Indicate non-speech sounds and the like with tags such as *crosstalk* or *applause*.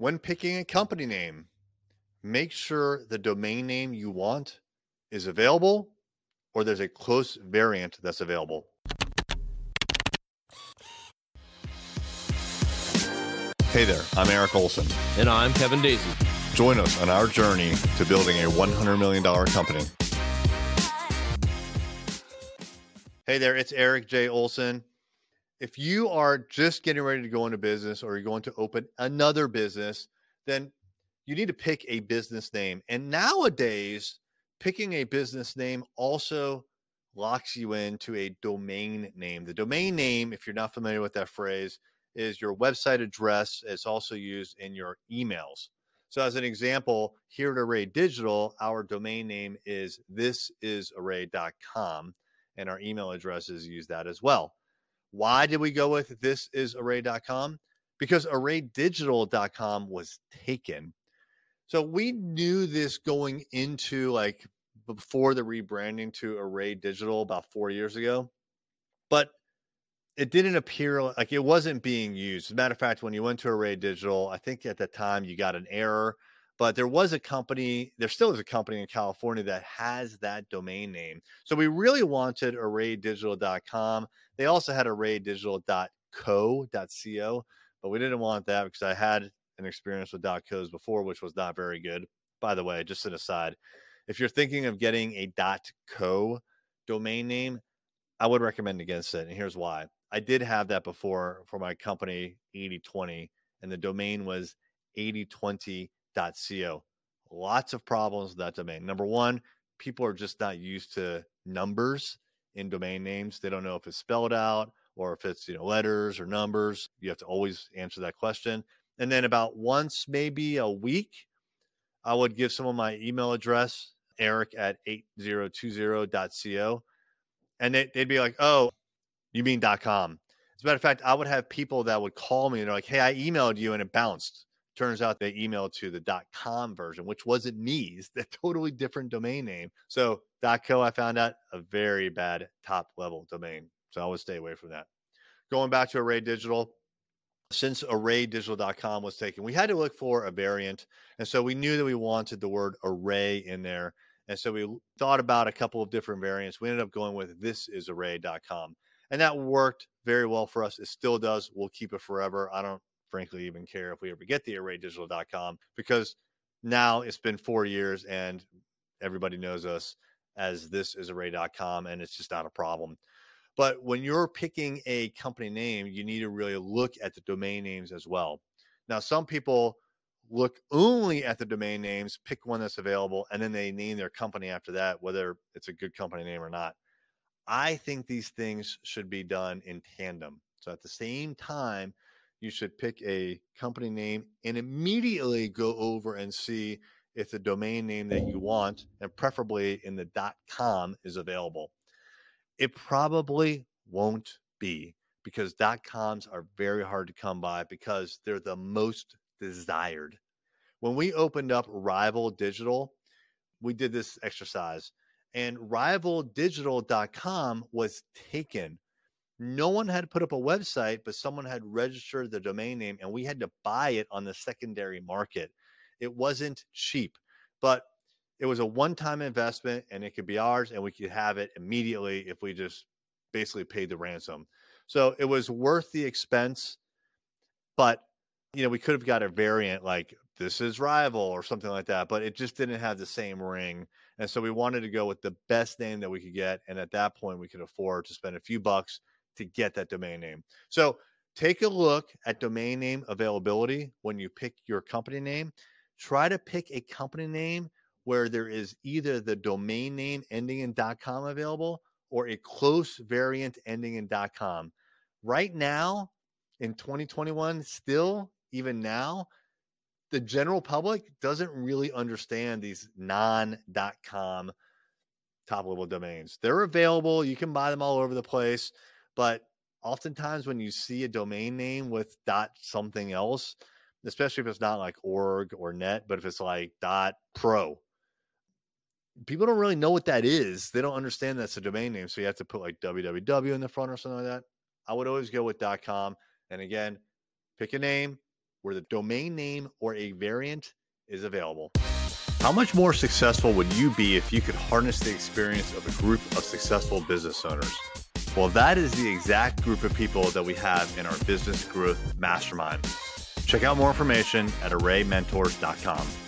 When picking a company name, make sure the domain name you want is available or there's a close variant that's available. Hey there, I'm Eric Olson. And I'm Kevin Daisy. Join us on our journey to building a $100 million company. Hey there, it's Eric J. Olson. If you are just getting ready to go into business or you're going to open another business, then you need to pick a business name. And nowadays, picking a business name also locks you into a domain name. The domain name, if you're not familiar with that phrase, is your website address. It's also used in your emails. So, as an example, here at Array Digital, our domain name is thisisarray.com and our email addresses use that as well. Why did we go with this is array.com? Because arraydigital.com was taken. So we knew this going into like before the rebranding to Array Digital about four years ago, but it didn't appear like it wasn't being used. As a matter of fact, when you went to Array Digital, I think at the time you got an error but there was a company, there still is a company in California that has that domain name. So we really wanted arraydigital.com. They also had arraydigital.co.co, but we didn't want that because I had an experience with .co's before, which was not very good. By the way, just an aside, if you're thinking of getting a .co domain name, I would recommend against it. And here's why. I did have that before for my company 8020, and the domain was 8020 Dot co. Lots of problems with that domain. Number one, people are just not used to numbers in domain names. They don't know if it's spelled out or if it's you know letters or numbers. You have to always answer that question. And then about once, maybe a week, I would give someone my email address, eric at 8020.co. And they, would be like, oh, you mean dot .com. As a matter of fact, I would have people that would call me and they're like, hey, I emailed you and it bounced. Turns out they emailed to the .com version, which wasn't me. It's *laughs* a totally different domain name. So .co, I found out a very bad top level domain. So I would stay away from that. Going back to Array Digital, since arraydigital.com was taken, we had to look for a variant. And so we knew that we wanted the word array in there. And so we thought about a couple of different variants. We ended up going with this is And that worked very well for us. It still does. We'll keep it forever. I don't frankly even care if we ever get the arraydigital.com because now it's been four years and everybody knows us as this is array.com and it's just not a problem. But when you're picking a company name, you need to really look at the domain names as well. Now, some people look only at the domain names, pick one that's available, and then they name their company after that, whether it's a good company name or not. I think these things should be done in tandem. So at the same time, you should pick a company name and immediately go over and see if the domain name that you want and preferably in the com is available. It probably won't be because coms are very hard to come by because they're the most desired. When we opened up Rival Digital, we did this exercise and rivaldigital.com was taken no one had put up a website, but someone had registered the domain name and we had to buy it on the secondary market. It wasn't cheap, but it was a one time investment and it could be ours and we could have it immediately if we just basically paid the ransom. So it was worth the expense, but you know, we could have got a variant like this is rival or something like that, but it just didn't have the same ring. And so we wanted to go with the best name that we could get. And at that point, we could afford to spend a few bucks to get that domain name. So take a look at domain name availability when you pick your company name. Try to pick a company name where there is either the domain name ending in .com available or a close variant ending in .com. Right now in 2021 still even now the general public doesn't really understand these non.com top level domains. They're available, you can buy them all over the place. But oftentimes when you see a domain name with dot something else, especially if it's not like org or net, but if it's like dot pro, people don't really know what that is. They don't understand that's a domain name. So you have to put like www in the front or something like that. I would always go with dot com. And again, pick a name where the domain name or a variant is available. How much more successful would you be if you could harness the experience of a group of successful business owners? Well, that is the exact group of people that we have in our business growth mastermind. Check out more information at arraymentors.com.